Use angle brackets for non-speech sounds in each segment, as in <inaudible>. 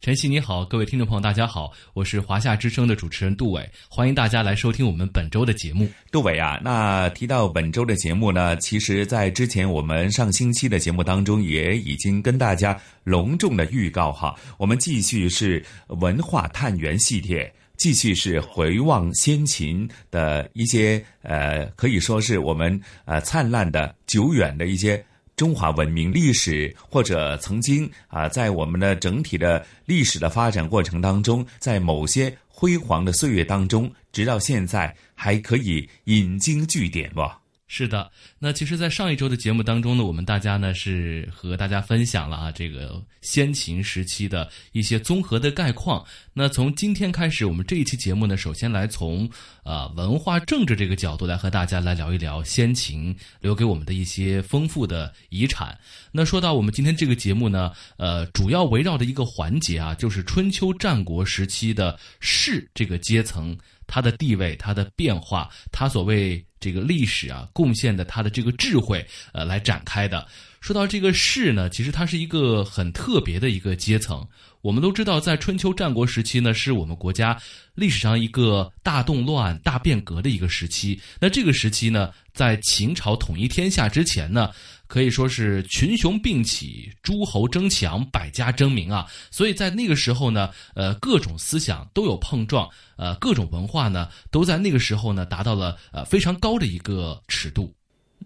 晨曦你好，各位听众朋友大家好，我是华夏之声的主持人杜伟，欢迎大家来收听我们本周的节目。杜伟啊，那提到本周的节目呢，其实，在之前我们上星期的节目当中，也已经跟大家隆重的预告哈，我们继续是文化探源系列，继续是回望先秦的一些呃，可以说是我们呃灿烂的、久远的一些。中华文明历史，或者曾经啊，在我们的整体的历史的发展过程当中，在某些辉煌的岁月当中，直到现在还可以引经据典吧。是的，那其实，在上一周的节目当中呢，我们大家呢是和大家分享了啊这个先秦时期的一些综合的概况。那从今天开始，我们这一期节目呢，首先来从呃文化政治这个角度来和大家来聊一聊先秦留给我们的一些丰富的遗产。那说到我们今天这个节目呢，呃，主要围绕的一个环节啊，就是春秋战国时期的士这个阶层。他的地位，他的变化，他所谓这个历史啊贡献的他的这个智慧，呃，来展开的。说到这个士呢，其实他是一个很特别的一个阶层。我们都知道，在春秋战国时期呢，是我们国家历史上一个大动乱、大变革的一个时期。那这个时期呢，在秦朝统一天下之前呢。可以说是群雄并起，诸侯争强，百家争鸣啊！所以在那个时候呢，呃，各种思想都有碰撞，呃，各种文化呢，都在那个时候呢，达到了呃非常高的一个尺度。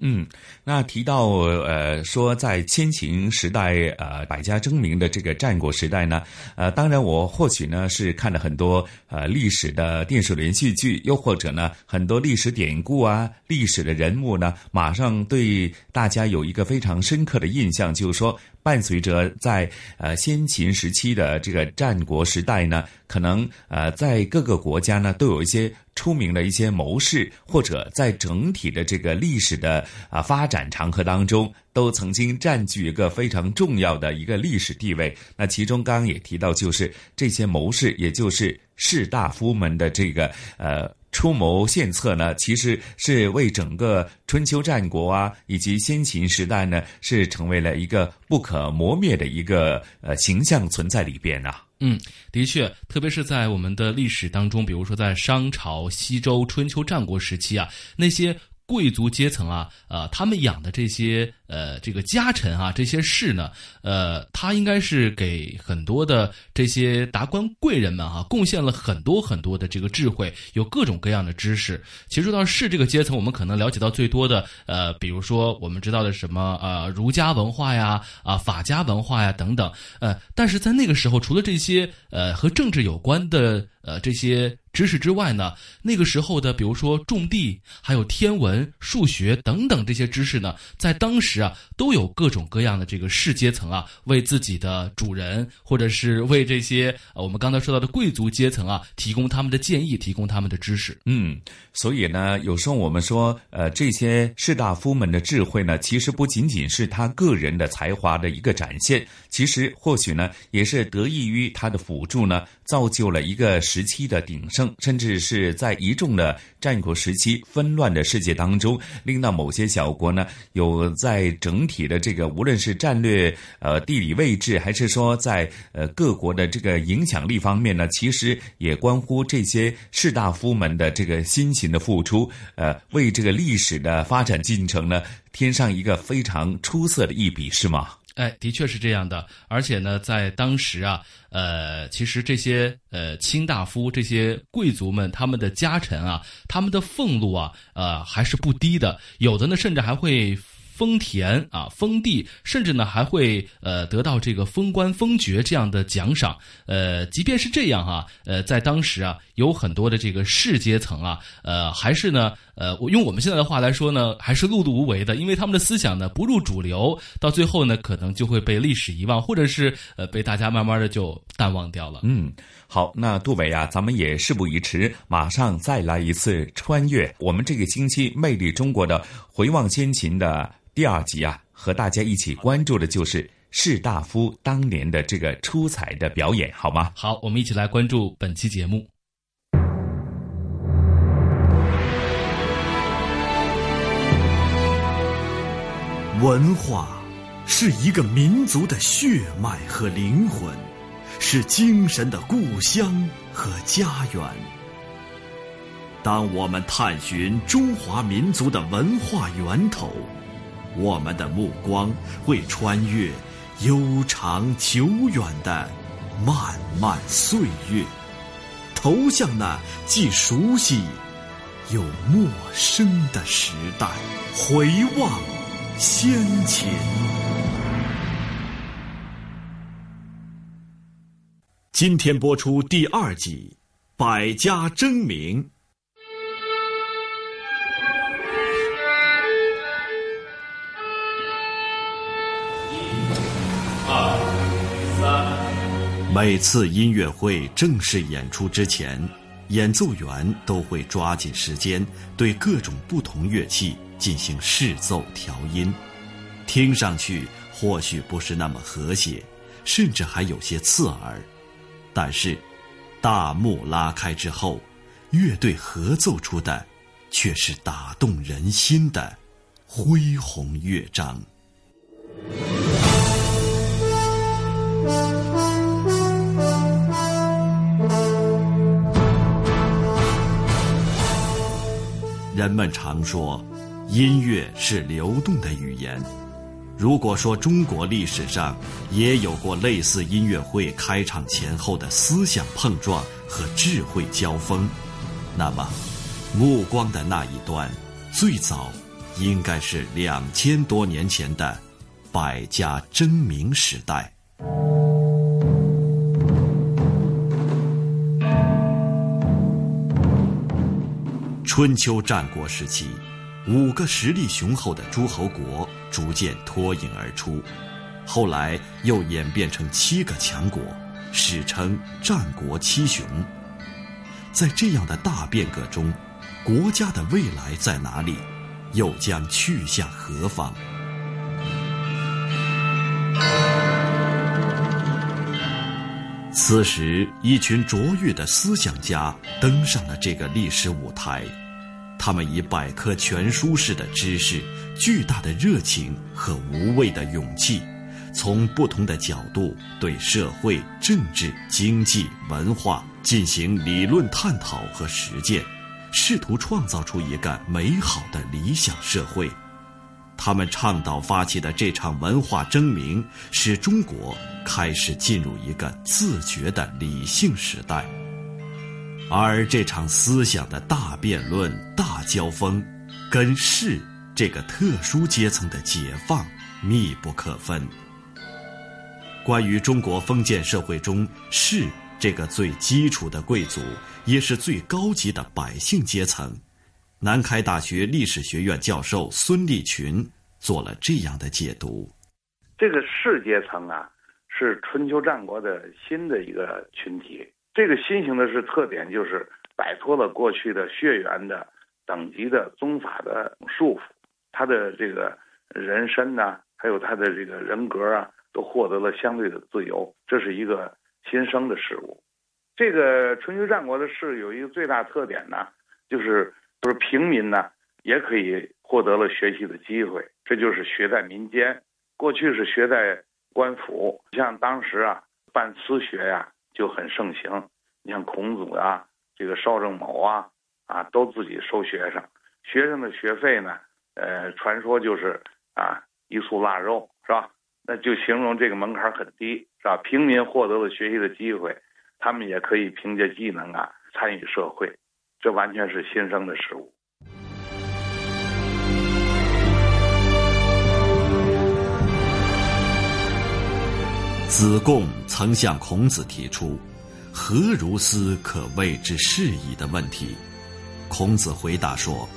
嗯，那提到呃说在先秦时代呃百家争鸣的这个战国时代呢，呃，当然我或许呢是看了很多呃历史的电视连续剧，又或者呢很多历史典故啊，历史的人物呢，马上对大家有一个非常深刻的印象，就是说。伴随着在呃先秦时期的这个战国时代呢，可能呃在各个国家呢都有一些出名的一些谋士，或者在整体的这个历史的啊发展长河当中，都曾经占据一个非常重要的一个历史地位。那其中刚刚也提到，就是这些谋士，也就是士大夫们的这个呃。出谋献策呢，其实是为整个春秋战国啊，以及先秦时代呢，是成为了一个不可磨灭的一个呃形象存在里边啊。嗯，的确，特别是在我们的历史当中，比如说在商朝、西周、春秋战国时期啊，那些。贵族阶层啊，呃，他们养的这些呃这个家臣啊，这些士呢，呃，他应该是给很多的这些达官贵人们哈，贡献了很多很多的这个智慧，有各种各样的知识。其实说到士这个阶层，我们可能了解到最多的，呃，比如说我们知道的什么呃儒家文化呀，啊法家文化呀等等，呃，但是在那个时候，除了这些呃和政治有关的呃这些。知识之外呢，那个时候的，比如说种地，还有天文、数学等等这些知识呢，在当时都有各种各样的这个士阶层啊，为自己的主人，或者是为这些我们刚才说到的贵族阶层啊，提供他们的建议，提供他们的知识。嗯，所以呢，有时候我们说，呃，这些士大夫们的智慧呢，其实不仅仅是他个人的才华的一个展现，其实或许呢，也是得益于他的辅助呢，造就了一个时期的鼎盛。甚至是在一众的战国时期纷乱的世界当中，令到某些小国呢，有在整体的这个无论是战略、呃地理位置，还是说在呃各国的这个影响力方面呢，其实也关乎这些士大夫们的这个辛勤的付出，呃，为这个历史的发展进程呢添上一个非常出色的一笔，是吗？哎，的确是这样的。而且呢，在当时啊，呃，其实这些呃卿大夫、这些贵族们，他们的家臣啊，他们的俸禄啊，呃，还是不低的。有的呢，甚至还会。封田啊，封地，甚至呢还会呃得到这个封官封爵这样的奖赏。呃，即便是这样哈，呃，在当时啊，有很多的这个士阶层啊，呃，还是呢，呃，我用我们现在的话来说呢，还是碌碌无为的，因为他们的思想呢不入主流，到最后呢，可能就会被历史遗忘，或者是呃被大家慢慢的就淡忘掉了。嗯，好，那杜伟啊，咱们也事不宜迟，马上再来一次穿越。我们这个星期《魅力中国》的回望先秦的。第二集啊，和大家一起关注的就是士大夫当年的这个出彩的表演，好吗？好，我们一起来关注本期节目。文化是一个民族的血脉和灵魂，是精神的故乡和家园。当我们探寻中华民族的文化源头。我们的目光会穿越悠长久远的漫漫岁月，投向那既熟悉又陌生的时代，回望先秦。今天播出第二集《百家争鸣》。每次音乐会正式演出之前，演奏员都会抓紧时间对各种不同乐器进行试奏调音，听上去或许不是那么和谐，甚至还有些刺耳，但是大幕拉开之后，乐队合奏出的却是打动人心的恢宏乐章。人们常说，音乐是流动的语言。如果说中国历史上也有过类似音乐会开场前后的思想碰撞和智慧交锋，那么，目光的那一端，最早应该是两千多年前的百家争鸣时代。春秋战国时期，五个实力雄厚的诸侯国逐渐脱颖而出，后来又演变成七个强国，史称战国七雄。在这样的大变革中，国家的未来在哪里？又将去向何方？此时，一群卓越的思想家登上了这个历史舞台。他们以百科全书式的知识、巨大的热情和无畏的勇气，从不同的角度对社会、政治、经济、文化进行理论探讨和实践，试图创造出一个美好的理想社会。他们倡导发起的这场文化争鸣，使中国开始进入一个自觉的理性时代。而这场思想的大辩论、大交锋，跟士这个特殊阶层的解放密不可分。关于中国封建社会中士这个最基础的贵族，也是最高级的百姓阶层，南开大学历史学院教授孙立群做了这样的解读：这个士阶层啊，是春秋战国的新的一个群体。这个新型的是特点，就是摆脱了过去的血缘的等级的宗法的束缚，他的这个人身呢，还有他的这个人格啊，都获得了相对的自由，这是一个新生的事物。这个春秋战国的事有一个最大特点呢，就是就是平民呢也可以获得了学习的机会，这就是学在民间。过去是学在官府，像当时啊办私学呀。就很盛行，你像孔子啊，这个邵正谋啊，啊，都自己收学生，学生的学费呢，呃，传说就是啊，一束腊肉是吧？那就形容这个门槛很低，是吧？平民获得了学习的机会，他们也可以凭借技能啊参与社会，这完全是新生的事物。子贡曾向孔子提出“何如斯可谓之事矣”的问题，孔子回答说：“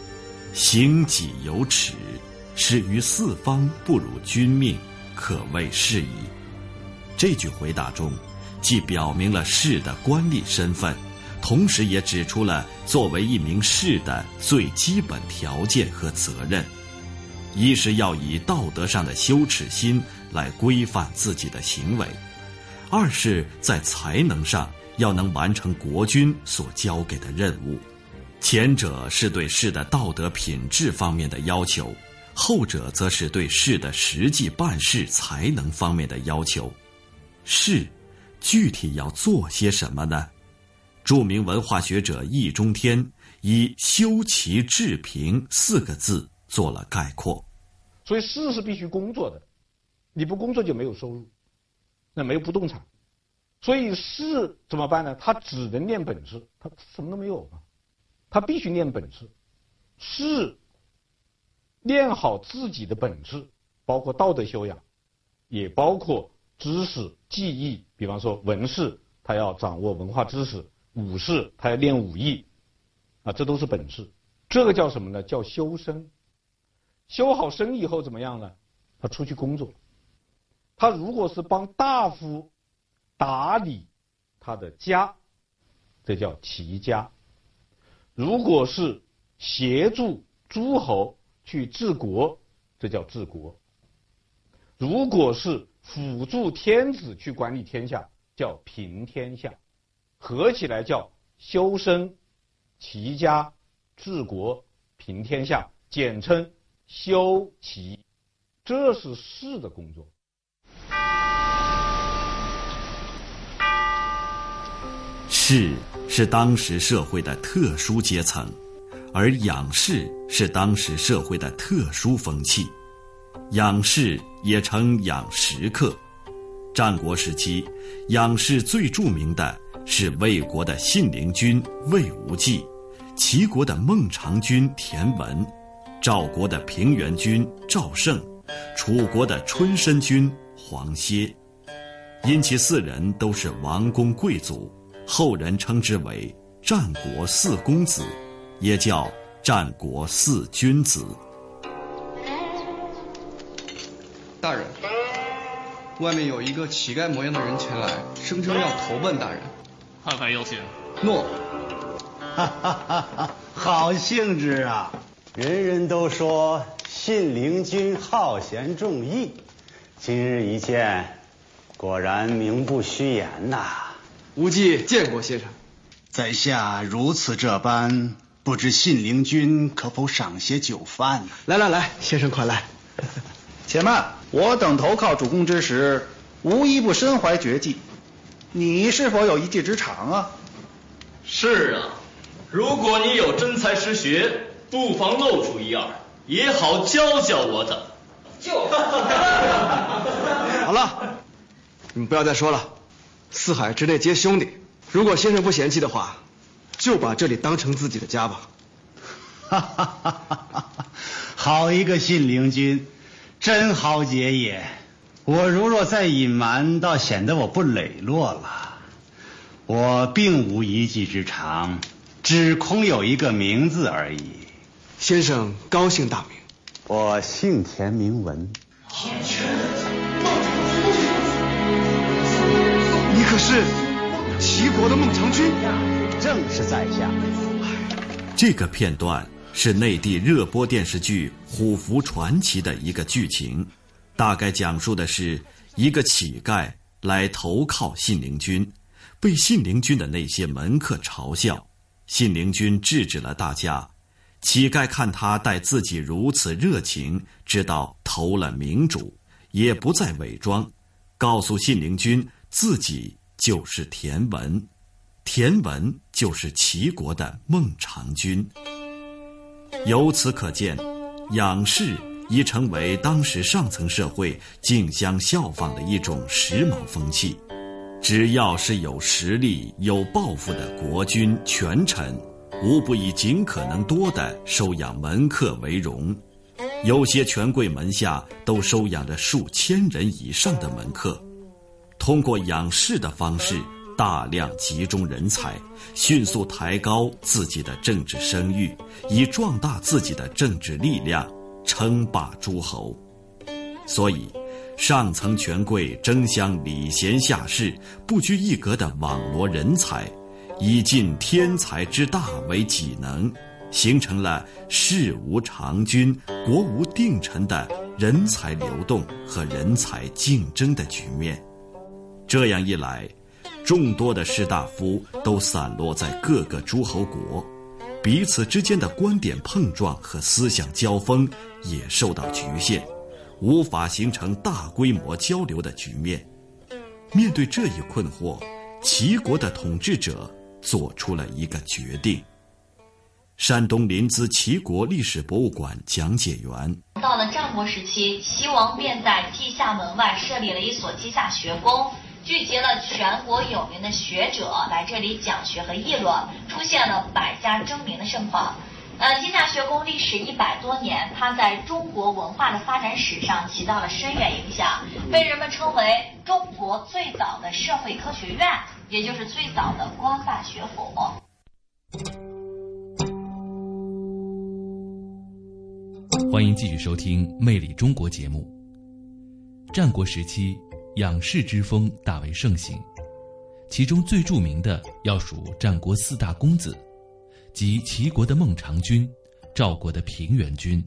行己有耻，始于四方，不辱君命，可谓是矣。”这句回答中，既表明了士的官吏身份，同时也指出了作为一名士的最基本条件和责任：一是要以道德上的羞耻心。来规范自己的行为，二是，在才能上要能完成国君所交给的任务。前者是对士的道德品质方面的要求，后者则是对士的实际办事才能方面的要求。士，具体要做些什么呢？著名文化学者易中天以“修齐治平”四个字做了概括。所以，士是必须工作的。你不工作就没有收入，那没有不动产，所以士怎么办呢？他只能练本事，他什么都没有啊，他必须练本事。士练好自己的本事，包括道德修养，也包括知识技艺。比方说文士，他要掌握文化知识；武士，他要练武艺，啊，这都是本事。这个叫什么呢？叫修身。修好身以后怎么样呢？他出去工作。他如果是帮大夫打理他的家，这叫齐家；如果是协助诸侯去治国，这叫治国；如果是辅助天子去管理天下，叫平天下。合起来叫修身、齐家、治国、平天下，简称修齐。这是士的工作。士是当时社会的特殊阶层，而养士是当时社会的特殊风气。养士也称养食客。战国时期，养士最著名的是魏国的信陵君魏无忌，齐国的孟尝君田文，赵国的平原君赵胜，楚国的春申君黄歇。因其四人都是王公贵族。后人称之为战国四公子，也叫战国四君子。大人，外面有一个乞丐模样的人前来，声称要投奔大人。看看邀请。诺。哈哈哈哈好兴致啊！人人都说信陵君好贤重义，今日一见，果然名不虚言呐。无忌见过先生，在下如此这般，不知信陵君可否赏些酒饭呢？来来来，先生快来。<laughs> 且慢，我等投靠主公之时，无一不身怀绝技。你是否有一技之长啊？是啊，如果你有真才实学，不妨露出一二，也好教教我等。就。<laughs> 好了，你们不要再说了。四海之内皆兄弟，如果先生不嫌弃的话，就把这里当成自己的家吧。哈哈哈哈哈！好一个信陵君，真豪杰也！我如若再隐瞒，倒显得我不磊落了。我并无一技之长，只空有一个名字而已。先生高姓大名？我姓田，名文。你可是齐国的孟尝君？正是在下。这个片段是内地热播电视剧《虎符传奇》的一个剧情，大概讲述的是一个乞丐来投靠信陵君，被信陵君的那些门客嘲笑，信陵君制止了大家。乞丐看他待自己如此热情，知道投了明主，也不再伪装，告诉信陵君。自己就是田文，田文就是齐国的孟尝君。由此可见，养士已成为当时上层社会竞相效仿的一种时髦风气。只要是有实力、有抱负的国君权臣，无不以尽可能多的收养门客为荣。有些权贵门下都收养着数千人以上的门客，通过仰视的方式大量集中人才，迅速抬高自己的政治声誉，以壮大自己的政治力量，称霸诸侯。所以。上层权贵争相礼贤下士，不拘一格的网罗人才，以尽天才之大为己能，形成了事无常君、国无定臣的人才流动和人才竞争的局面。这样一来，众多的士大夫都散落在各个诸侯国，彼此之间的观点碰撞和思想交锋也受到局限。无法形成大规模交流的局面。面对这一困惑，齐国的统治者做出了一个决定。山东临淄齐国历史博物馆讲解员：到了战国时期，齐王便在稷下门外设立了一所稷下学宫，聚集了全国有名的学者来这里讲学和议论，出现了百家争鸣的盛况。呃，稷下学宫历史一百多年，它在中国文化的发展史上起到了深远影响，被人们称为中国最早的社会科学院，也就是最早的官办学府。欢迎继续收听《魅力中国》节目。战国时期，养士之风大为盛行，其中最著名的要数战国四大公子。即齐国的孟尝君、赵国的平原君、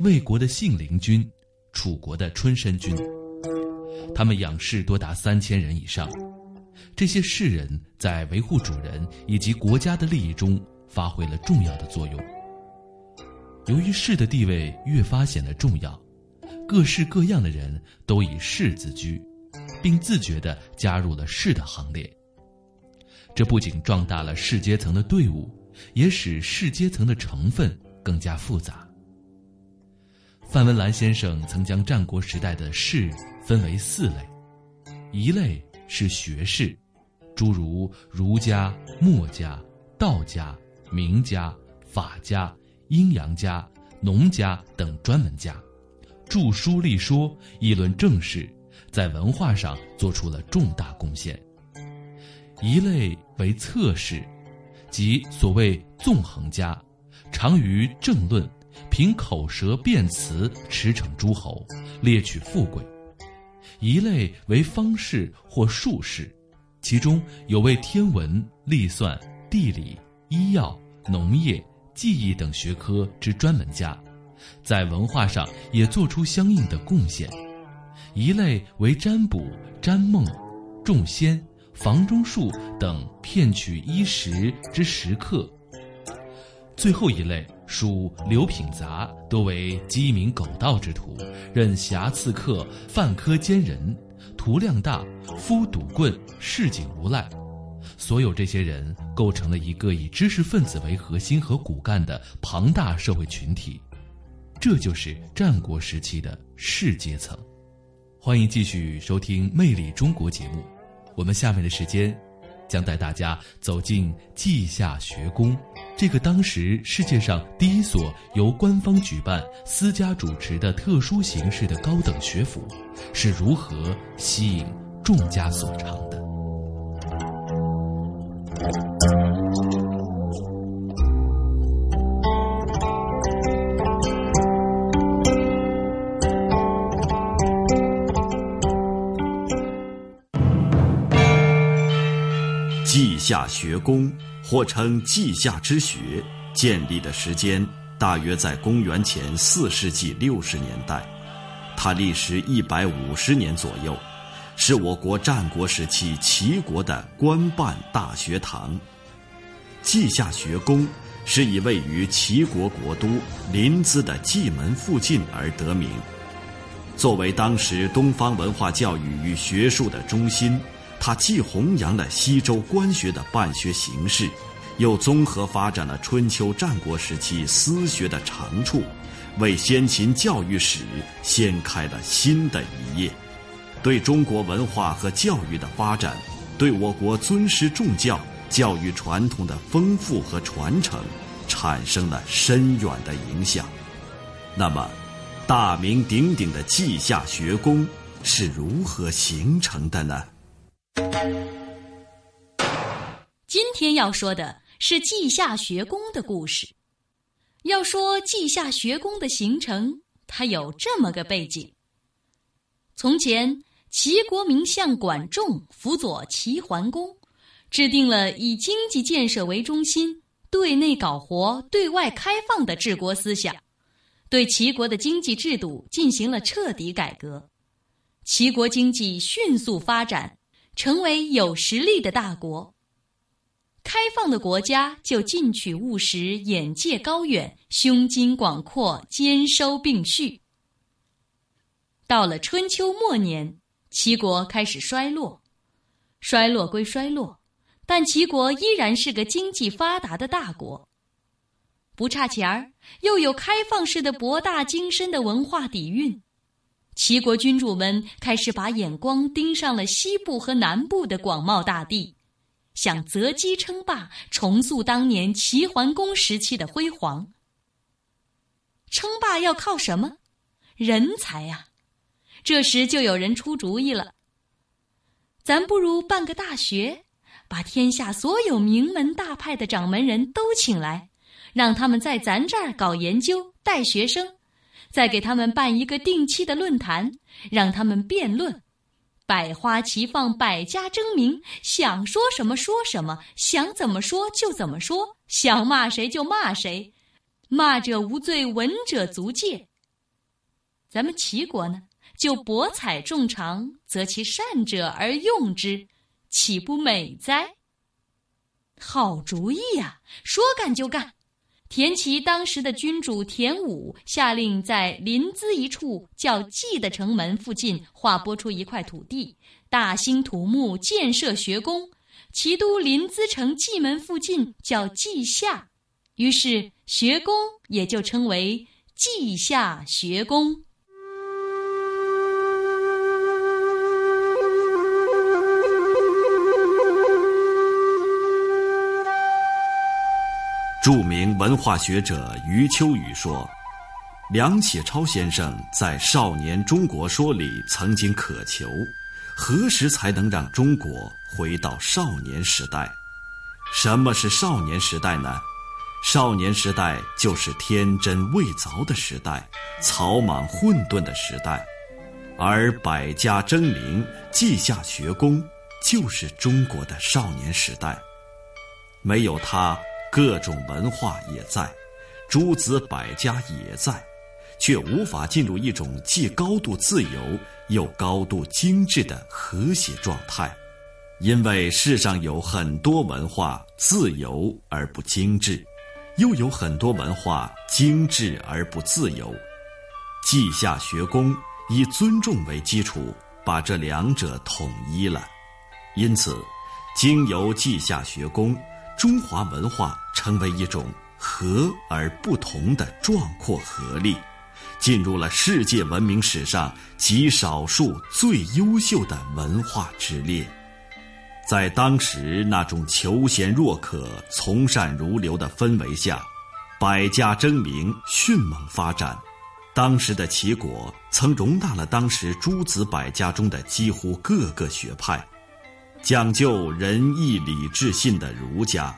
魏国的信陵君、楚国的春申君，他们养士多达三千人以上。这些士人在维护主人以及国家的利益中发挥了重要的作用。由于士的地位越发显得重要，各式各样的人都以士自居，并自觉地加入了士的行列。这不仅壮大了士阶层的队伍。也使士阶层的成分更加复杂。范文澜先生曾将战国时代的士分为四类：一类是学士，诸如儒家、墨家、道家、名家、法家、阴阳家、农家等专门家，著书立说，议论政事，在文化上做出了重大贡献；一类为策士。即所谓纵横家，常于政论，凭口舌辩辞驰骋诸侯，猎取富贵；一类为方士或术士，其中有为天文、历算、地理、医药、农业、技艺等学科之专门家，在文化上也做出相应的贡献；一类为占卜、占梦、众仙。房中术等骗取衣食之食客，最后一类属流品杂，多为鸡鸣狗盗之徒，任侠刺客、犯科奸人，图量大，夫赌棍，市井无赖。所有这些人构成了一个以知识分子为核心和骨干的庞大社会群体，这就是战国时期的士阶层。欢迎继续收听《魅力中国》节目。我们下面的时间，将带大家走进稷下学宫，这个当时世界上第一所由官方举办、私家主持的特殊形式的高等学府，是如何吸引众家所长的。下学宫，或称稷下之学，建立的时间大约在公元前四世纪六十年代，它历时一百五十年左右，是我国战国时期齐国的官办大学堂。稷下学宫是以位于齐国国都临淄的蓟门附近而得名，作为当时东方文化教育与学术的中心。它既弘扬了西周官学的办学形式，又综合发展了春秋战国时期私学的长处，为先秦教育史掀开了新的一页，对中国文化和教育的发展，对我国尊师重教教育传统的丰富和传承，产生了深远的影响。那么，大名鼎鼎的稷下学宫是如何形成的呢？今天要说的是稷下学宫的故事。要说稷下学宫的形成，它有这么个背景：从前，齐国名相管仲辅佐齐桓公，制定了以经济建设为中心、对内搞活、对外开放的治国思想，对齐国的经济制度进行了彻底改革。齐国经济迅速发展，成为有实力的大国。开放的国家就进取务实，眼界高远，胸襟广阔，兼收并蓄。到了春秋末年，齐国开始衰落。衰落归衰落，但齐国依然是个经济发达的大国。不差钱儿，又有开放式的博大精深的文化底蕴。齐国君主们开始把眼光盯上了西部和南部的广袤大地。想择机称霸，重塑当年齐桓公时期的辉煌。称霸要靠什么？人才呀！这时就有人出主意了：咱不如办个大学，把天下所有名门大派的掌门人都请来，让他们在咱这儿搞研究、带学生，再给他们办一个定期的论坛，让他们辩论。百花齐放，百家争鸣，想说什么说什么，想怎么说就怎么说，想骂谁就骂谁，骂者无罪，闻者足戒。咱们齐国呢，就博采众长，择其善者而用之，岂不美哉？好主意呀，说干就干。田齐当时的君主田武下令，在临淄一处叫蓟的城门附近划拨出一块土地，大兴土木，建设学宫。齐都临淄城蓟门附近叫稷下，于是学宫也就称为稷下学宫。著名文化学者余秋雨说：“梁启超先生在《少年中国说》里曾经渴求，何时才能让中国回到少年时代？什么是少年时代呢？少年时代就是天真未凿的时代，草莽混沌的时代，而百家争鸣、稷下学宫就是中国的少年时代。没有它。”各种文化也在，诸子百家也在，却无法进入一种既高度自由又高度精致的和谐状态，因为世上有很多文化自由而不精致，又有很多文化精致而不自由。稷下学宫以尊重为基础，把这两者统一了，因此，经由稷下学宫。中华文化成为一种和而不同的壮阔合力，进入了世界文明史上极少数最优秀的文化之列。在当时那种求贤若渴、从善如流的氛围下，百家争鸣，迅猛发展。当时的齐国曾容纳了当时诸子百家中的几乎各个学派。讲究仁义礼智信的儒家，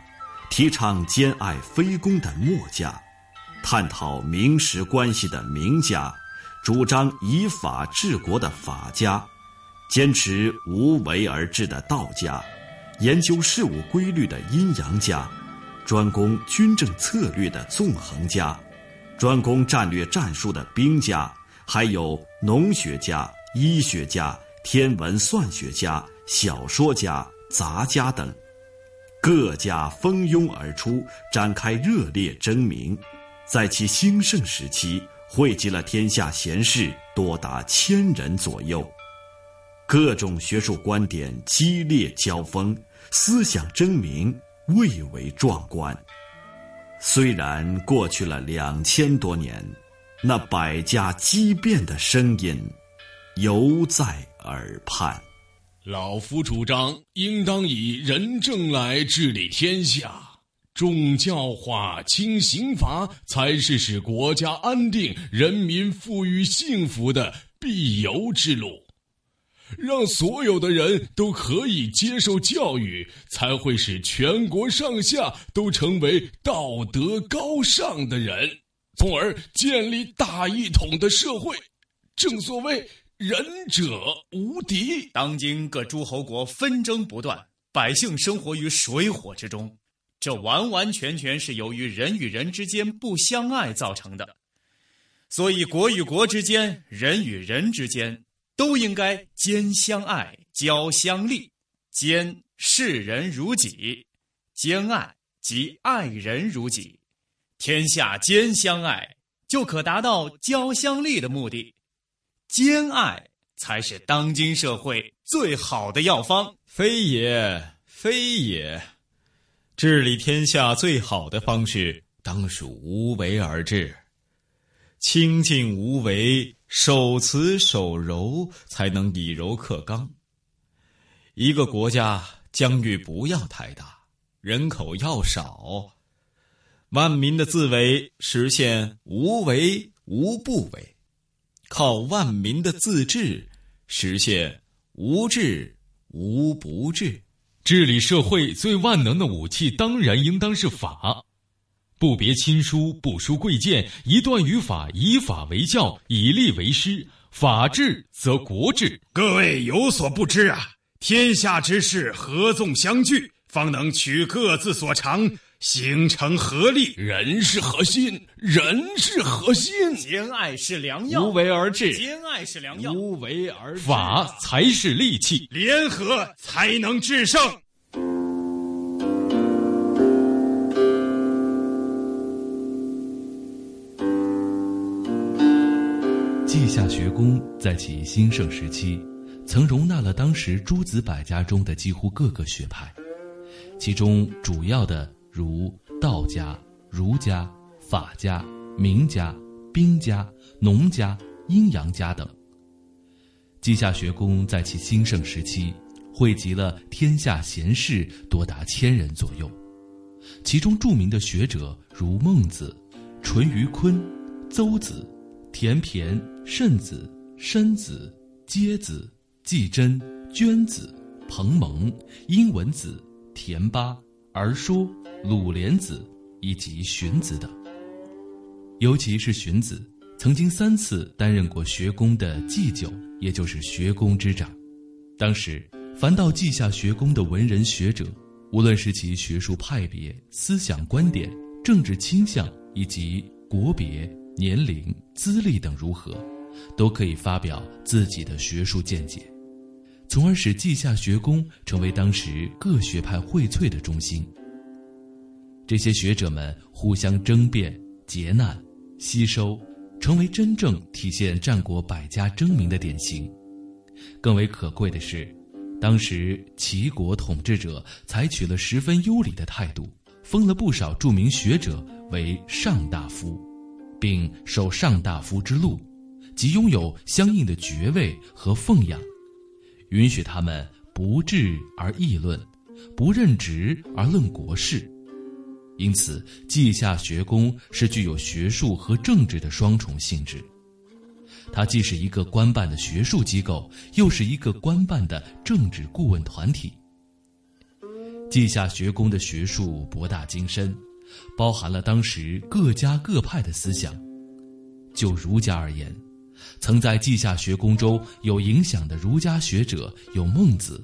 提倡兼爱非攻的墨家，探讨名实关系的名家，主张以法治国的法家，坚持无为而治的道家，研究事物规律的阴阳家，专攻军政策略的纵横家，专攻战略战术的兵家，还有农学家、医学家、天文算学家。小说家、杂家等，各家蜂拥而出，展开热烈争鸣。在其兴盛时期，汇集了天下贤士多达千人左右。各种学术观点激烈交锋，思想争鸣，蔚为壮观。虽然过去了两千多年，那百家激辩的声音犹在耳畔。老夫主张，应当以仁政来治理天下，重教化、轻刑罚，才是使国家安定、人民富裕幸福的必由之路。让所有的人都可以接受教育，才会使全国上下都成为道德高尚的人，从而建立大一统的社会。正所谓仁者无敌。当今各诸侯国纷争不断，百姓生活于水火之中，这完完全全是由于人与人之间不相爱造成的。所以，国与国之间，人与人之间。都应该兼相爱，交相利，兼视人如己，兼爱即爱人如己，天下兼相爱，就可达到交相利的目的。兼爱才是当今社会最好的药方。非也，非也，治理天下最好的方式，当属无为而治。清静无为。守慈守柔，才能以柔克刚。一个国家疆域不要太大，人口要少，万民的自为实现无为无不为，靠万民的自治实现无治无不治。治理社会最万能的武器，当然应当是法。不别亲疏，不输贵贱，一段语法，以法为教，以吏为师。法治则国治。各位有所不知啊，天下之事合纵相聚，方能取各自所长，形成合力。人是核心，人是核心。兼爱是良药，无为而治。兼爱是良药，无为而治。法才是利器，联合才能制胜。稷下学宫在其兴盛时期，曾容纳了当时诸子百家中的几乎各个学派，其中主要的如道家、儒家、法家、名家、兵家、农家、阴阳家等。稷下学宫在其兴盛时期，汇集了天下贤士多达千人左右，其中著名的学者如孟子、淳于髡、邹子。田骈、慎子、申子、阶子、季真、娟子、彭蒙、殷文子、田巴、儿说、鲁连子以及荀子等。尤其是荀子，曾经三次担任过学宫的祭酒，也就是学宫之长。当时，凡到稷下学宫的文人学者，无论是其学术派别、思想观点、政治倾向以及国别。年龄、资历等如何，都可以发表自己的学术见解，从而使稷下学宫成为当时各学派荟萃的中心。这些学者们互相争辩、劫难、吸收，成为真正体现战国百家争鸣的典型。更为可贵的是，当时齐国统治者采取了十分优礼的态度，封了不少著名学者为上大夫。并授上大夫之禄，即拥有相应的爵位和奉养，允许他们不治而议论，不任职而论国事。因此，稷下学宫是具有学术和政治的双重性质。它既是一个官办的学术机构，又是一个官办的政治顾问团体。稷下学宫的学术博大精深。包含了当时各家各派的思想。就儒家而言，曾在稷下学宫中有影响的儒家学者有孟子，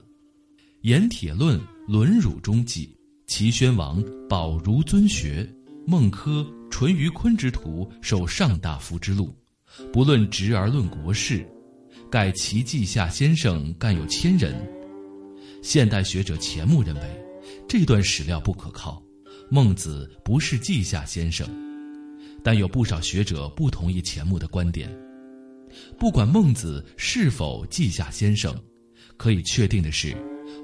《盐铁论·论儒》中记，齐宣王保儒尊学，孟轲、淳于髡之徒受上大夫之禄，不论职而论国事，盖其稷下先生干有千人。现代学者钱穆认为，这段史料不可靠。孟子不是稷下先生，但有不少学者不同意钱穆的观点。不管孟子是否稷下先生，可以确定的是，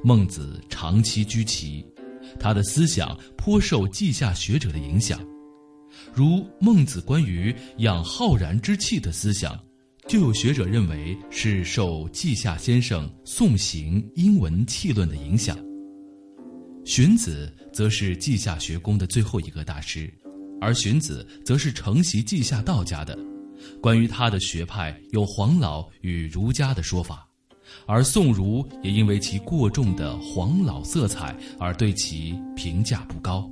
孟子长期居齐，他的思想颇受稷下学者的影响，如孟子关于养浩然之气的思想，就有学者认为是受稷下先生宋行英文气论的影响。荀子则是稷下学宫的最后一个大师，而荀子则是承袭稷下道家的。关于他的学派，有黄老与儒家的说法。而宋儒也因为其过重的黄老色彩而对其评价不高。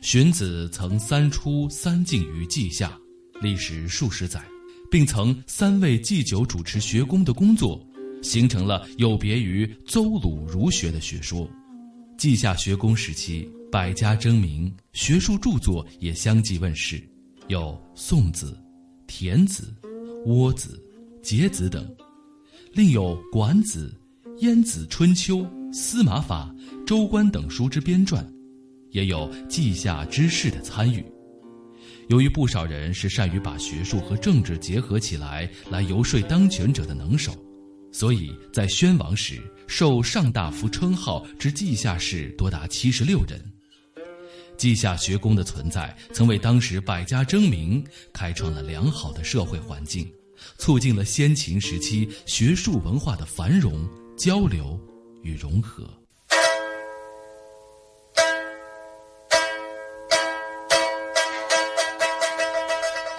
荀子曾三出三进于稷下，历时数十载，并曾三位祭酒主持学宫的工作，形成了有别于邹鲁儒学的学说。稷下学宫时期，百家争鸣，学术著作也相继问世，有宋子、田子、窝子、节子等。另有《管子》《晏子春秋》《司马法》《周官》等书之编撰，也有稷下之士的参与。由于不少人是善于把学术和政治结合起来来游说当权者的能手，所以在宣王时受上大夫称号之稷下士多达七十六人。稷下学宫的存在，曾为当时百家争鸣开创了良好的社会环境。促进了先秦时期学术文化的繁荣、交流与融合。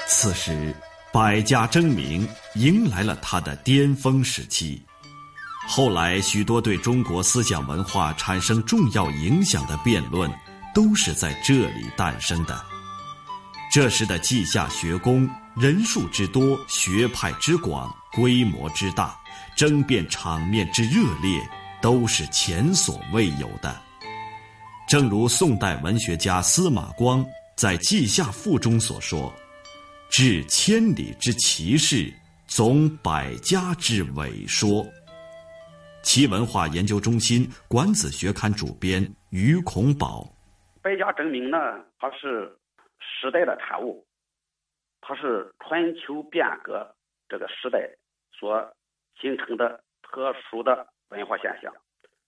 此时，百家争鸣迎来了它的巅峰时期。后来，许多对中国思想文化产生重要影响的辩论，都是在这里诞生的。这时的稷下学宫。人数之多，学派之广，规模之大，争辩场面之热烈，都是前所未有的。正如宋代文学家司马光在《稷下赋》中所说：“治千里之奇事，总百家之伪说。”其文化研究中心《管子学刊》主编于孔宝：“百家争鸣呢，它是时代的产物。”它是春秋变革这个时代所形成的特殊的文化现象，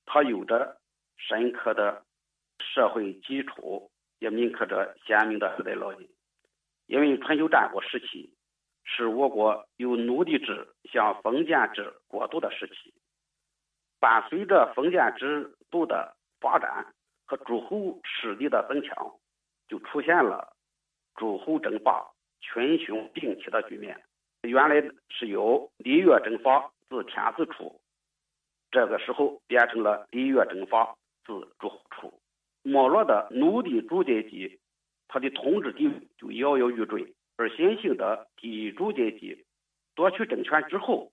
它有着深刻的社会基础，也铭刻着鲜明的时代烙印。因为春秋战国时期是我国由奴隶制向封建制过渡的时期，伴随着封建制度的发展和诸侯势力的增强，就出现了诸侯争霸。群雄并起的局面，原来是由礼乐征伐自天子出，这个时候变成了礼乐征伐自诸侯出。没落的奴隶主阶级，他的统治地位就摇摇欲坠；而新兴的地主阶级夺取政权之后，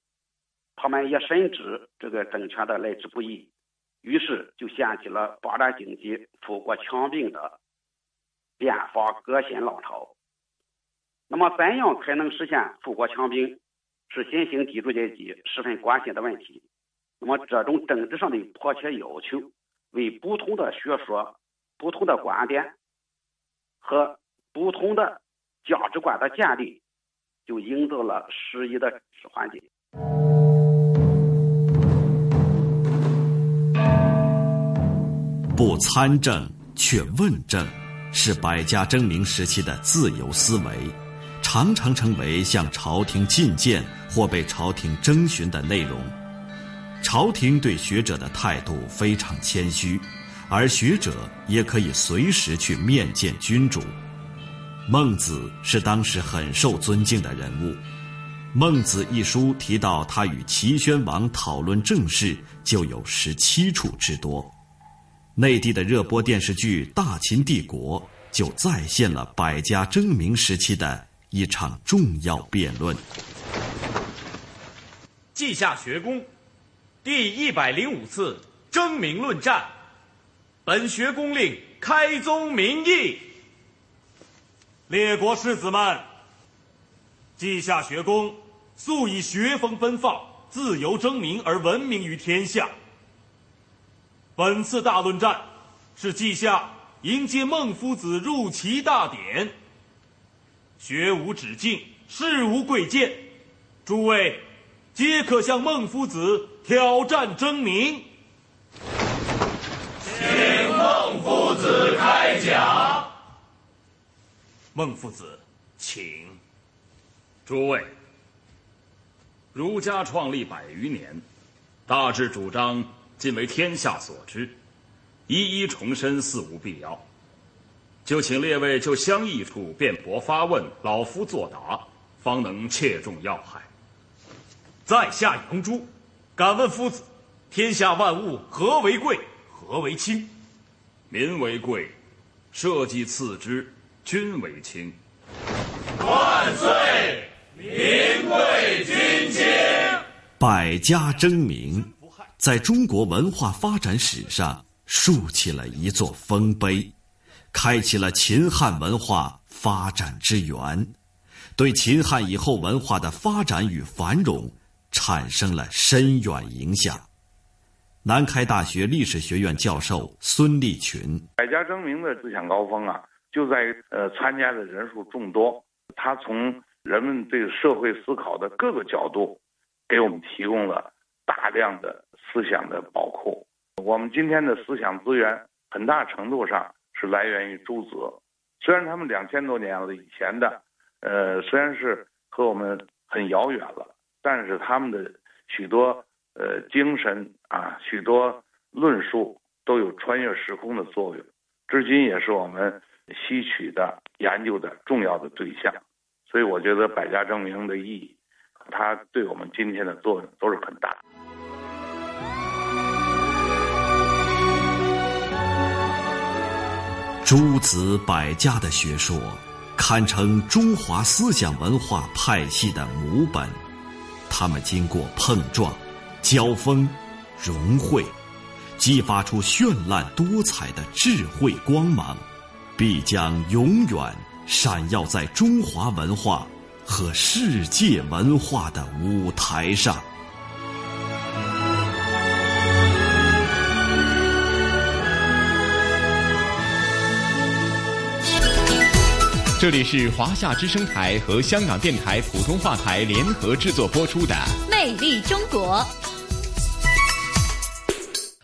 他们也深知这个政权的来之不易，于是就掀起了发展经济、富国强兵的变法革新浪潮。那么，怎样才能实现富国强兵？是新兴地主阶级十分关心的问题。那么，这种政治上的迫切要求，为不同的学说、不同的观点和不同的价值观的建立，就营造了适宜的环境。不参政却问政，是百家争鸣时期的自由思维。常常成为向朝廷进谏或被朝廷征询的内容。朝廷对学者的态度非常谦虚，而学者也可以随时去面见君主。孟子是当时很受尊敬的人物，《孟子》一书提到他与齐宣王讨论政事就有十七处之多。内地的热播电视剧《大秦帝国》就再现了百家争鸣时期的。一场重要辩论。稷下学宫第一百零五次争鸣论战，本学宫令开宗明义：列国士子们，稷下学宫素以学风奔放、自由争鸣而闻名于天下。本次大论战是稷下迎接孟夫子入齐大典。学无止境，事无贵贱，诸位皆可向孟夫子挑战争鸣。请孟夫子子开讲。孟夫子，请。诸位，儒家创立百余年，大致主张尽为天下所知，一一重申似无必要。就请列位就相异处辩驳发问，老夫作答，方能切中要害。在下杨朱，敢问夫子：天下万物何为贵，何为轻？民为贵，社稷次之，君为轻。万岁！民贵君轻。百家争鸣，在中国文化发展史上竖起了一座丰碑。开启了秦汉文化发展之源，对秦汉以后文化的发展与繁荣产生了深远影响。南开大学历史学院教授孙立群：百家争鸣的思想高峰啊，就在于呃参加的人数众多，他从人们对社会思考的各个角度，给我们提供了大量的思想的宝库。我们今天的思想资源，很大程度上。来源于诸子，虽然他们两千多年了以前的，呃，虽然是和我们很遥远了，但是他们的许多呃精神啊，许多论述都有穿越时空的作用，至今也是我们吸取的研究的重要的对象。所以我觉得百家争鸣的意义，它对我们今天的作用都是很大诸子百家的学说，堪称中华思想文化派系的母本。他们经过碰撞、交锋、融汇，激发出绚烂多彩的智慧光芒，必将永远闪耀在中华文化和世界文化的舞台上。这里是华夏之声台和香港电台普通话台联合制作播出的《魅力中国》。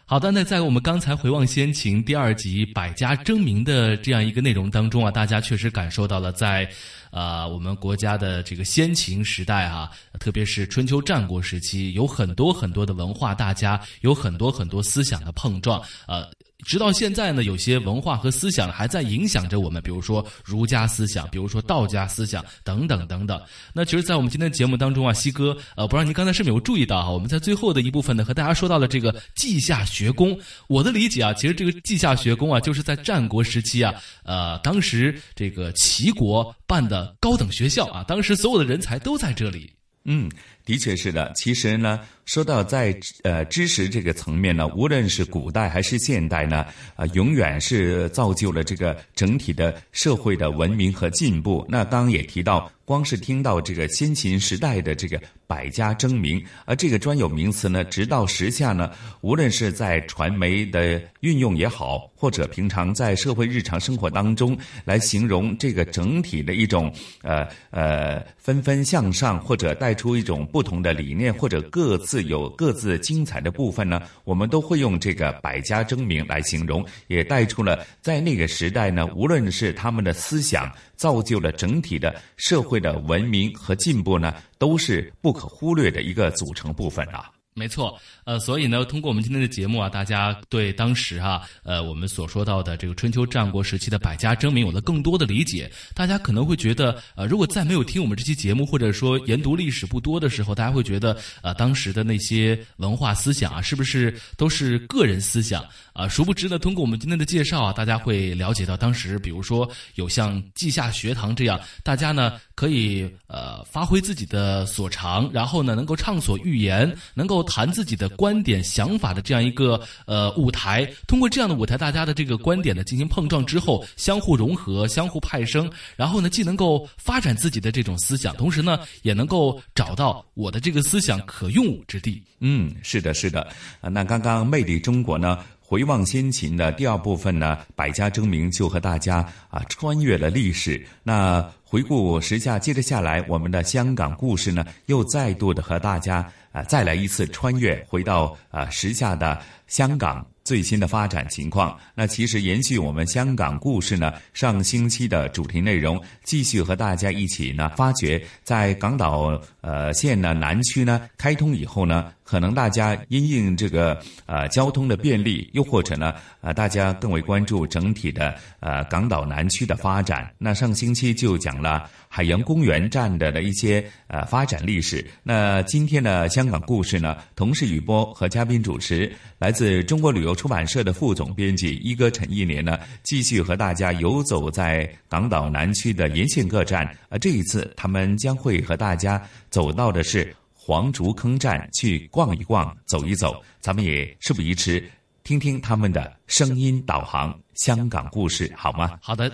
好的，那在我们刚才回望先秦第二集《百家争鸣》的这样一个内容当中啊，大家确实感受到了在，呃，我们国家的这个先秦时代啊，特别是春秋战国时期，有很多很多的文化大家，有很多很多思想的碰撞，呃。直到现在呢，有些文化和思想还在影响着我们，比如说儒家思想，比如说道家思想等等等等。那其实，在我们今天的节目当中啊，西哥，呃，不知道您刚才是没有注意到哈，我们在最后的一部分呢，和大家说到了这个稷下学宫。我的理解啊，其实这个稷下学宫啊，就是在战国时期啊，呃，当时这个齐国办的高等学校啊，当时所有的人才都在这里。嗯，的确是的。其实呢。说到在呃知识这个层面呢，无论是古代还是现代呢，啊，永远是造就了这个整体的社会的文明和进步。那刚刚也提到，光是听到这个先秦时代的这个百家争鸣，而这个专有名词呢，直到时下呢，无论是在传媒的运用也好，或者平常在社会日常生活当中来形容这个整体的一种呃呃纷纷向上，或者带出一种不不同的理念，或者各自。有各自精彩的部分呢，我们都会用这个百家争鸣来形容，也带出了在那个时代呢，无论是他们的思想造就了整体的社会的文明和进步呢，都是不可忽略的一个组成部分啊。没错，呃，所以呢，通过我们今天的节目啊，大家对当时啊，呃，我们所说到的这个春秋战国时期的百家争鸣有了更多的理解。大家可能会觉得，呃，如果再没有听我们这期节目或者说研读历史不多的时候，大家会觉得，呃，当时的那些文化思想啊，是不是都是个人思想啊？殊不知呢，通过我们今天的介绍啊，大家会了解到，当时比如说有像稷下学堂这样，大家呢可以呃发挥自己的所长，然后呢能够畅所欲言，能够。谈自己的观点、想法的这样一个呃舞台，通过这样的舞台，大家的这个观点呢进行碰撞之后，相互融合、相互派生，然后呢既能够发展自己的这种思想，同时呢也能够找到我的这个思想可用武之地。嗯，是的，是的。那刚刚魅力中国呢？回望先秦的第二部分呢，百家争鸣就和大家啊穿越了历史。那回顾时下，接着下来，我们的香港故事呢，又再度的和大家啊，再来一次穿越，回到啊时下的香港。最新的发展情况，那其实延续我们香港故事呢，上星期的主题内容，继续和大家一起呢，发掘在港岛呃县呢南区呢开通以后呢，可能大家因应这个呃交通的便利，又或者呢呃大家更为关注整体的呃港岛南区的发展。那上星期就讲了海洋公园站的的一些呃发展历史。那今天的香港故事呢，同事雨波和嘉宾主持，来自中国旅游。出版社的副总编辑一哥陈一年呢，继续和大家游走在港岛南区的沿线各站。而这一次，他们将会和大家走到的是黄竹坑站，去逛一逛、走一走。咱们也事不宜迟，听听他们的声音导航香港故事，好吗？好的。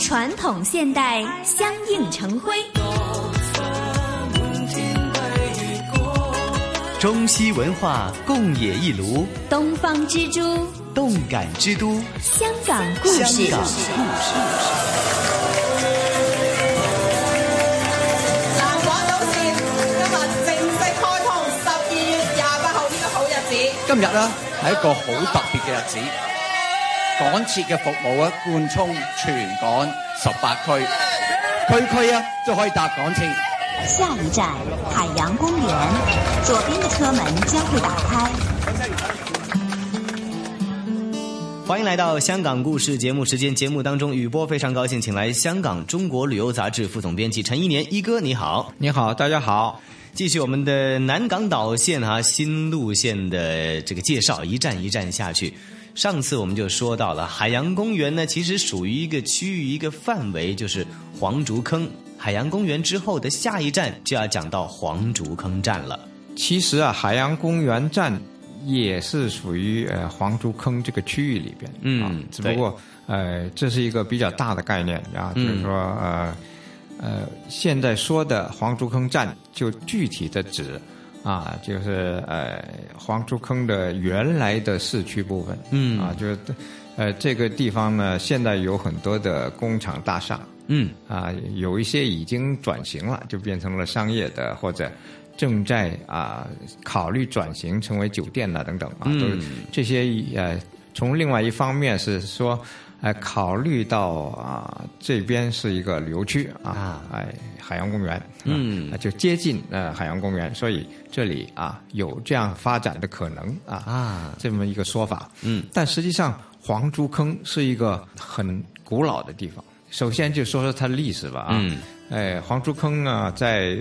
传统现代相映成辉。中西文化共冶一炉，东方之珠，动感之都，香港故事。香港故事。南港島線今日正式開通，十二月廿八號呢個好日子。今日呢係一個好特別嘅日子，港鐵嘅服務啊貫通全港十八區，區區啊都可以搭港鐵。下一站海洋公园，左边的车门将会打开。欢迎来到香港故事节目时间，节目当中，雨波非常高兴，请来香港中国旅游杂志副总编辑陈一年一哥，你好，你好，大家好。继续我们的南港岛线啊新路线的这个介绍，一站一站下去。上次我们就说到了海洋公园呢，其实属于一个区域一个范围，就是黄竹坑。海洋公园之后的下一站就要讲到黄竹坑站了。其实啊，海洋公园站也是属于呃黄竹坑这个区域里边，嗯，只不过呃这是一个比较大的概念啊，就是说呃呃现在说的黄竹坑站就具体的指啊就是呃黄竹坑的原来的市区部分，嗯。啊就是呃这个地方呢现在有很多的工厂大厦。嗯。啊，有一些已经转型了，就变成了商业的，或者正在啊考虑转型成为酒店了等等啊，都是这些呃，从另外一方面是说，呃，考虑到啊这边是一个旅游区啊，哎，海洋公园，嗯，就接近呃海洋公园，所以这里啊有这样发展的可能啊啊。这么一个说法，嗯，但实际上黄竹坑是一个很古老的地方。首先就说说它的历史吧啊，嗯，哎，黄竹坑啊，在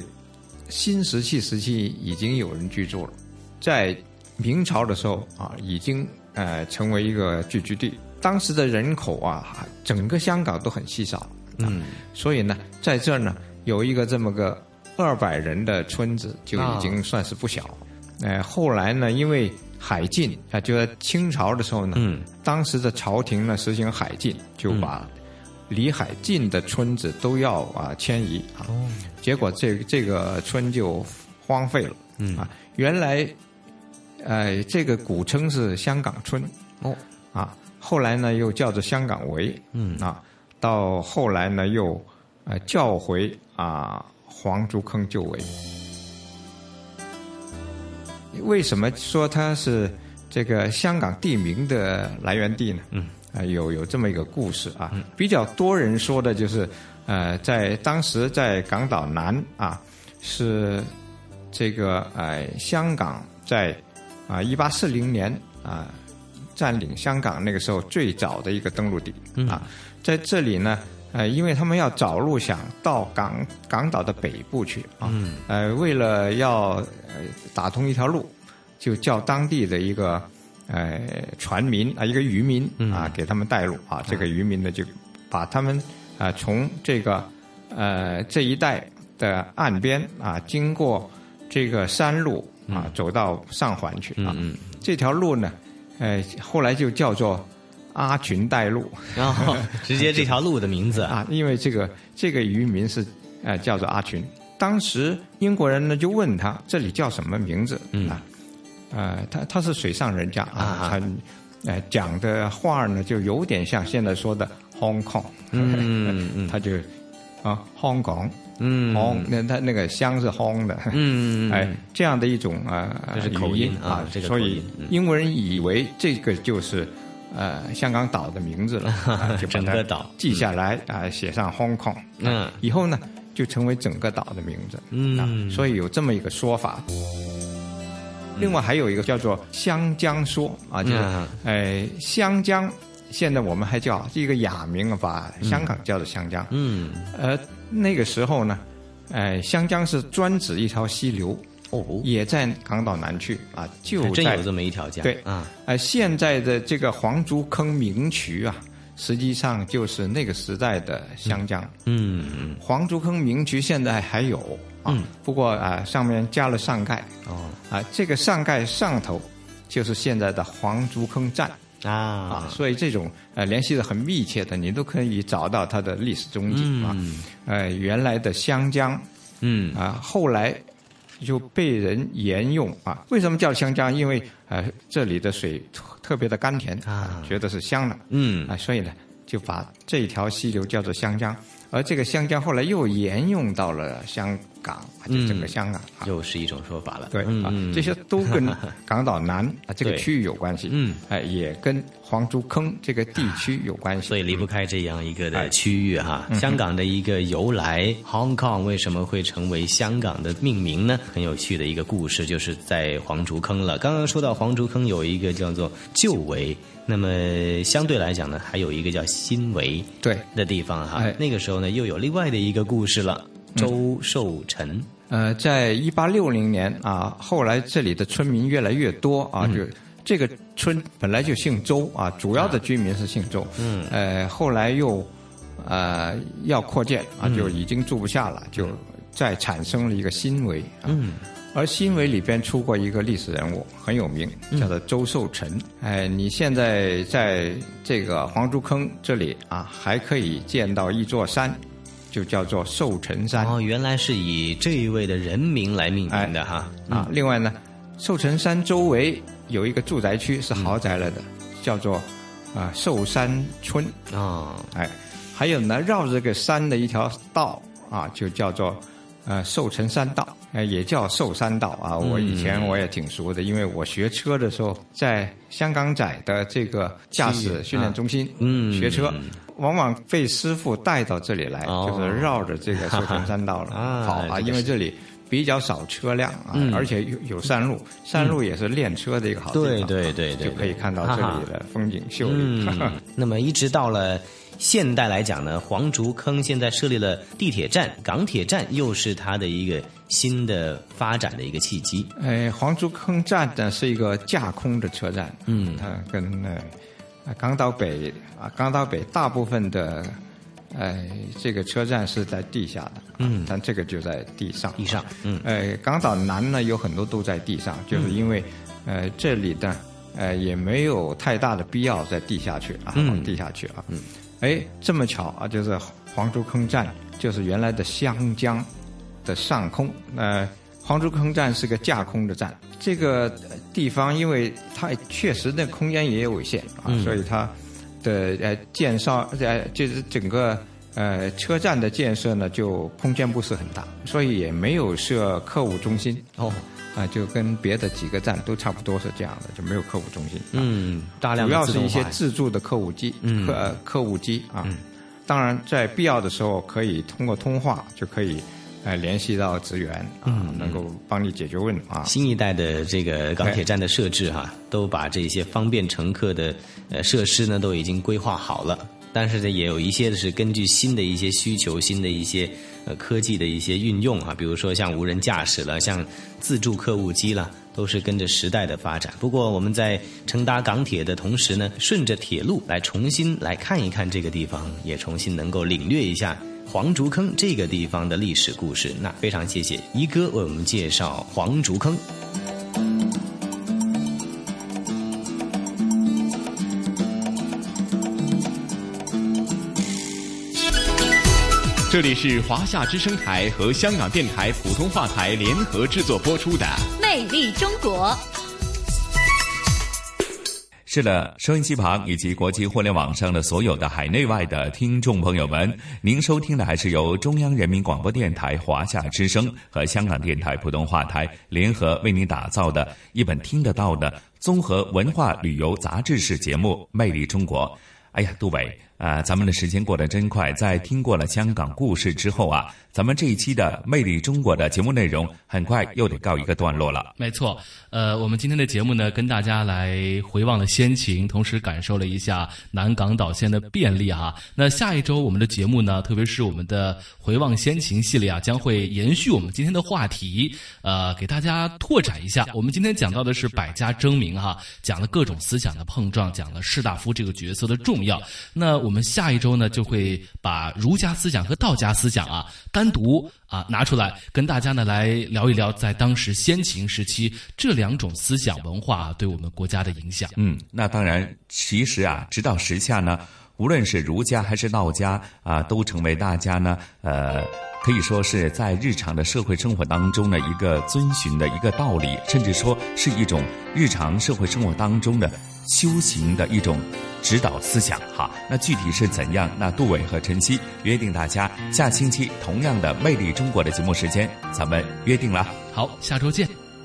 新石器时期已经有人居住了，在明朝的时候啊，已经呃成为一个聚居地。当时的人口啊，整个香港都很稀少，嗯，所以呢，在这儿呢有一个这么个二百人的村子，就已经算是不小。呃，后来呢，因为海禁啊，就在清朝的时候呢，嗯，当时的朝廷呢实行海禁，就把。离海近的村子都要啊迁移啊，结果这这个村就荒废了。嗯啊，原来，呃，这个古称是香港村。哦，啊，后来呢又叫做香港围。嗯啊，到后来呢又呃叫回啊黄竹坑旧围。为什么说它是这个香港地名的来源地呢？嗯。啊，有有这么一个故事啊，比较多人说的就是，呃，在当时在港岛南啊，是这个呃香港在啊一八四零年啊占领香港那个时候最早的一个登陆地啊，在这里呢，呃，因为他们要找路想到港港岛的北部去啊，呃，为了要呃打通一条路，就叫当地的一个。呃，船民啊，一个渔民啊，给他们带路啊。这个渔民呢，就把他们啊从这个呃这一带的岸边啊，经过这个山路啊，走到上环去啊。这条路呢，呃，后来就叫做阿群带路，然后直接这条路的名字啊，<laughs> 因为这个这个渔民是呃叫做阿群。当时英国人呢就问他这里叫什么名字？啊？呃，他他是水上人家啊，他呃讲的话呢，就有点像现在说的 Hong Kong，嗯嗯，<laughs> 他就啊香港，嗯。香那它那个香是香的，嗯 <laughs> 哎这样的一种啊这是口音啊啊，这个所以英国人以为这个就是呃香港岛的名字了，<laughs> 啊就把它整个岛记下来啊，写上 Hong Kong，嗯，以后呢就成为整个岛的名字，嗯。啊，所以有这么一个说法。另外还有一个叫做湘江说啊，就是嗯。呃湘江，现在我们还叫一个雅名啊，把香港叫做湘江。嗯，呃，那个时候呢，呃，湘江是专指一条溪流，哦，也在港岛南区啊，就还真在有这么一条江对啊，呃，现在的这个黄竹坑明渠啊，实际上就是那个时代的湘江。嗯，黄竹坑明渠现在还有啊，不过啊、上面加了上盖。哦，啊，这个上盖上头就是现在的黄竹坑站。啊啊，所以这种呃联系的很密切的，你都可以找到它的历史踪迹啊。呃，原来的湘江，嗯啊，后来就被人沿用啊。为什么叫湘江？因为呃这里的水特特别的甘甜啊，觉得是香的，嗯啊，所以呢就把这条溪流叫做湘江。而这个湘江后来又沿用到了香港，啊就整个香港，啊。又是一种说法了。对啊嗯，这些都跟港岛南 <laughs> 啊这个区域有关系，嗯，哎，也跟黄竹坑这个地区有关系，所以离不开这样一个的区域哈。嗯香港的一个由来，Hong Kong 为什么会成为香港的命名呢？很有趣的一个故事，就是在黄竹坑了。刚刚说到黄竹坑有一个叫做旧围，那么相对来讲呢，还有一个叫新围对。的地方哈。哎。那个时候呢，又有另外的一个故事了，周寿臣。呃，在一八六零年啊，后来这里的村民越来越多啊，就这个村本来就姓周啊，主要的居民是姓周，嗯，呃，后来又呃要扩建啊，嗯。就已经住不下了，就再产生了一个新围啊。嗯。而新围里边出过一个历史人物很有名，叫做周寿臣。哎，你现在在这个黄竹坑这里啊，还可以见到一座山，就叫做寿辰山。哦，原来是以这一位的人名来命名的哈。啊，另外呢，寿辰山周围有一个住宅区是豪宅了的，叫做啊寿山村啊，哎，还有呢绕着这个山的一条道啊，就叫做呃寿辰山道，呃也叫寿山道啊。我以前我也挺熟的，因为我学车的时候在香港仔的这个驾驶训练中心嗯学车。往往被师傅带到这里来，哦。就是绕着这个寿臣山道了啊跑啊，因为这里比较少车辆啊，嗯。而且有有山路，山路也是练车的一个好地对方，对对对，就可以看到这里的风景秀。丽。嗯，<laughs> 那么一直到了现代来讲呢，黄竹坑现在设立了地铁站、港铁站，又是它的一个新的发展的一个契机。哎，黄竹坑站呢是一个架空的车站，嗯。它跟那呃港岛北啊港岛北大部分的呃这个车站是在地下的，嗯但这个就在地上，地上，嗯呃港岛南呢有很多都在地上，就是因为呃这里呢呃也没有太大的必要在地下去啊，地下去啊，嗯，哎这么巧啊，就是黄竹坑站就是原来的湘江的上空，呃。黄竹坑站是个架空的站，这个呃地方因为它确实那空间也有限啊，嗯所以它的呃建设呃就是整个呃车站的建设呢就空间不是很大，所以也没有设客务中心哦。啊，就跟别的几个站都差不多是这样的，就没有客务中心。嗯，大量主要是一些自助的客务机，嗯客呃客务机啊。当然，在必要的时候可以通过通话就可以呃联系到职员啊，能够帮你解决问题啊。新一代的这个港铁站的设置哈，都把这些方便乘客的呃设施呢都已经规划好了。但是呢，也有一些的是根据新的一些需求、新的一些呃科技的一些运用啊，比如说像无人驾驶了，像自助客务机了，都是跟着时代的发展。不过我们在乘搭港铁的同时呢，顺着铁路来重新来看一看这个地方，也重新能够领略一下黄竹坑这个地方的历史故事。那非常谢谢一哥为我们介绍黄竹坑。这里是华夏之声台和香港电台普通话台联合制作播出的《魅力中国》。是的，收音机旁以及国际互联网上的所有的海内外的听众朋友们，您收听的还是由中央人民广播电台华夏之声和香港电台普通话台联合为您打造的一本听得到的综合文化旅游杂志式节目《魅力中国》。哎呀，杜伟啊，咱们的时间过得真快，在听过了香港故事之后啊。咱们这一期的《魅力中国》的节目内容很快又得告一个段落了。没错，呃，我们今天的节目呢，跟大家来回望了先秦，同时感受了一下南港岛线的便利哈。那下一周我们的节目呢，特别是我们的回望先秦系列啊，将会延续我们今天的话题，呃，给大家拓展一下。我们今天讲到的是百家争鸣哈，讲了各种思想的碰撞，讲了士大夫这个角色的重要。那我们下一周呢，就会把儒家思想和道家思想啊单。独啊拿出来跟大家呢来聊一聊，在当时先秦时期这两种思想文化对我们国家的影响。嗯，那当然，其实啊，直到时下呢，无论是儒家还是道家啊，都成为大家呢呃可以说是在日常的社会生活当中的一个遵循的一个道理，甚至说是一种日常社会生活当中的修行的一种。指导思想，哈，那具体是怎样？那杜伟和晨曦约定大家下星期同样的《魅力中国》的节目时间，咱们约定了。好，下周见。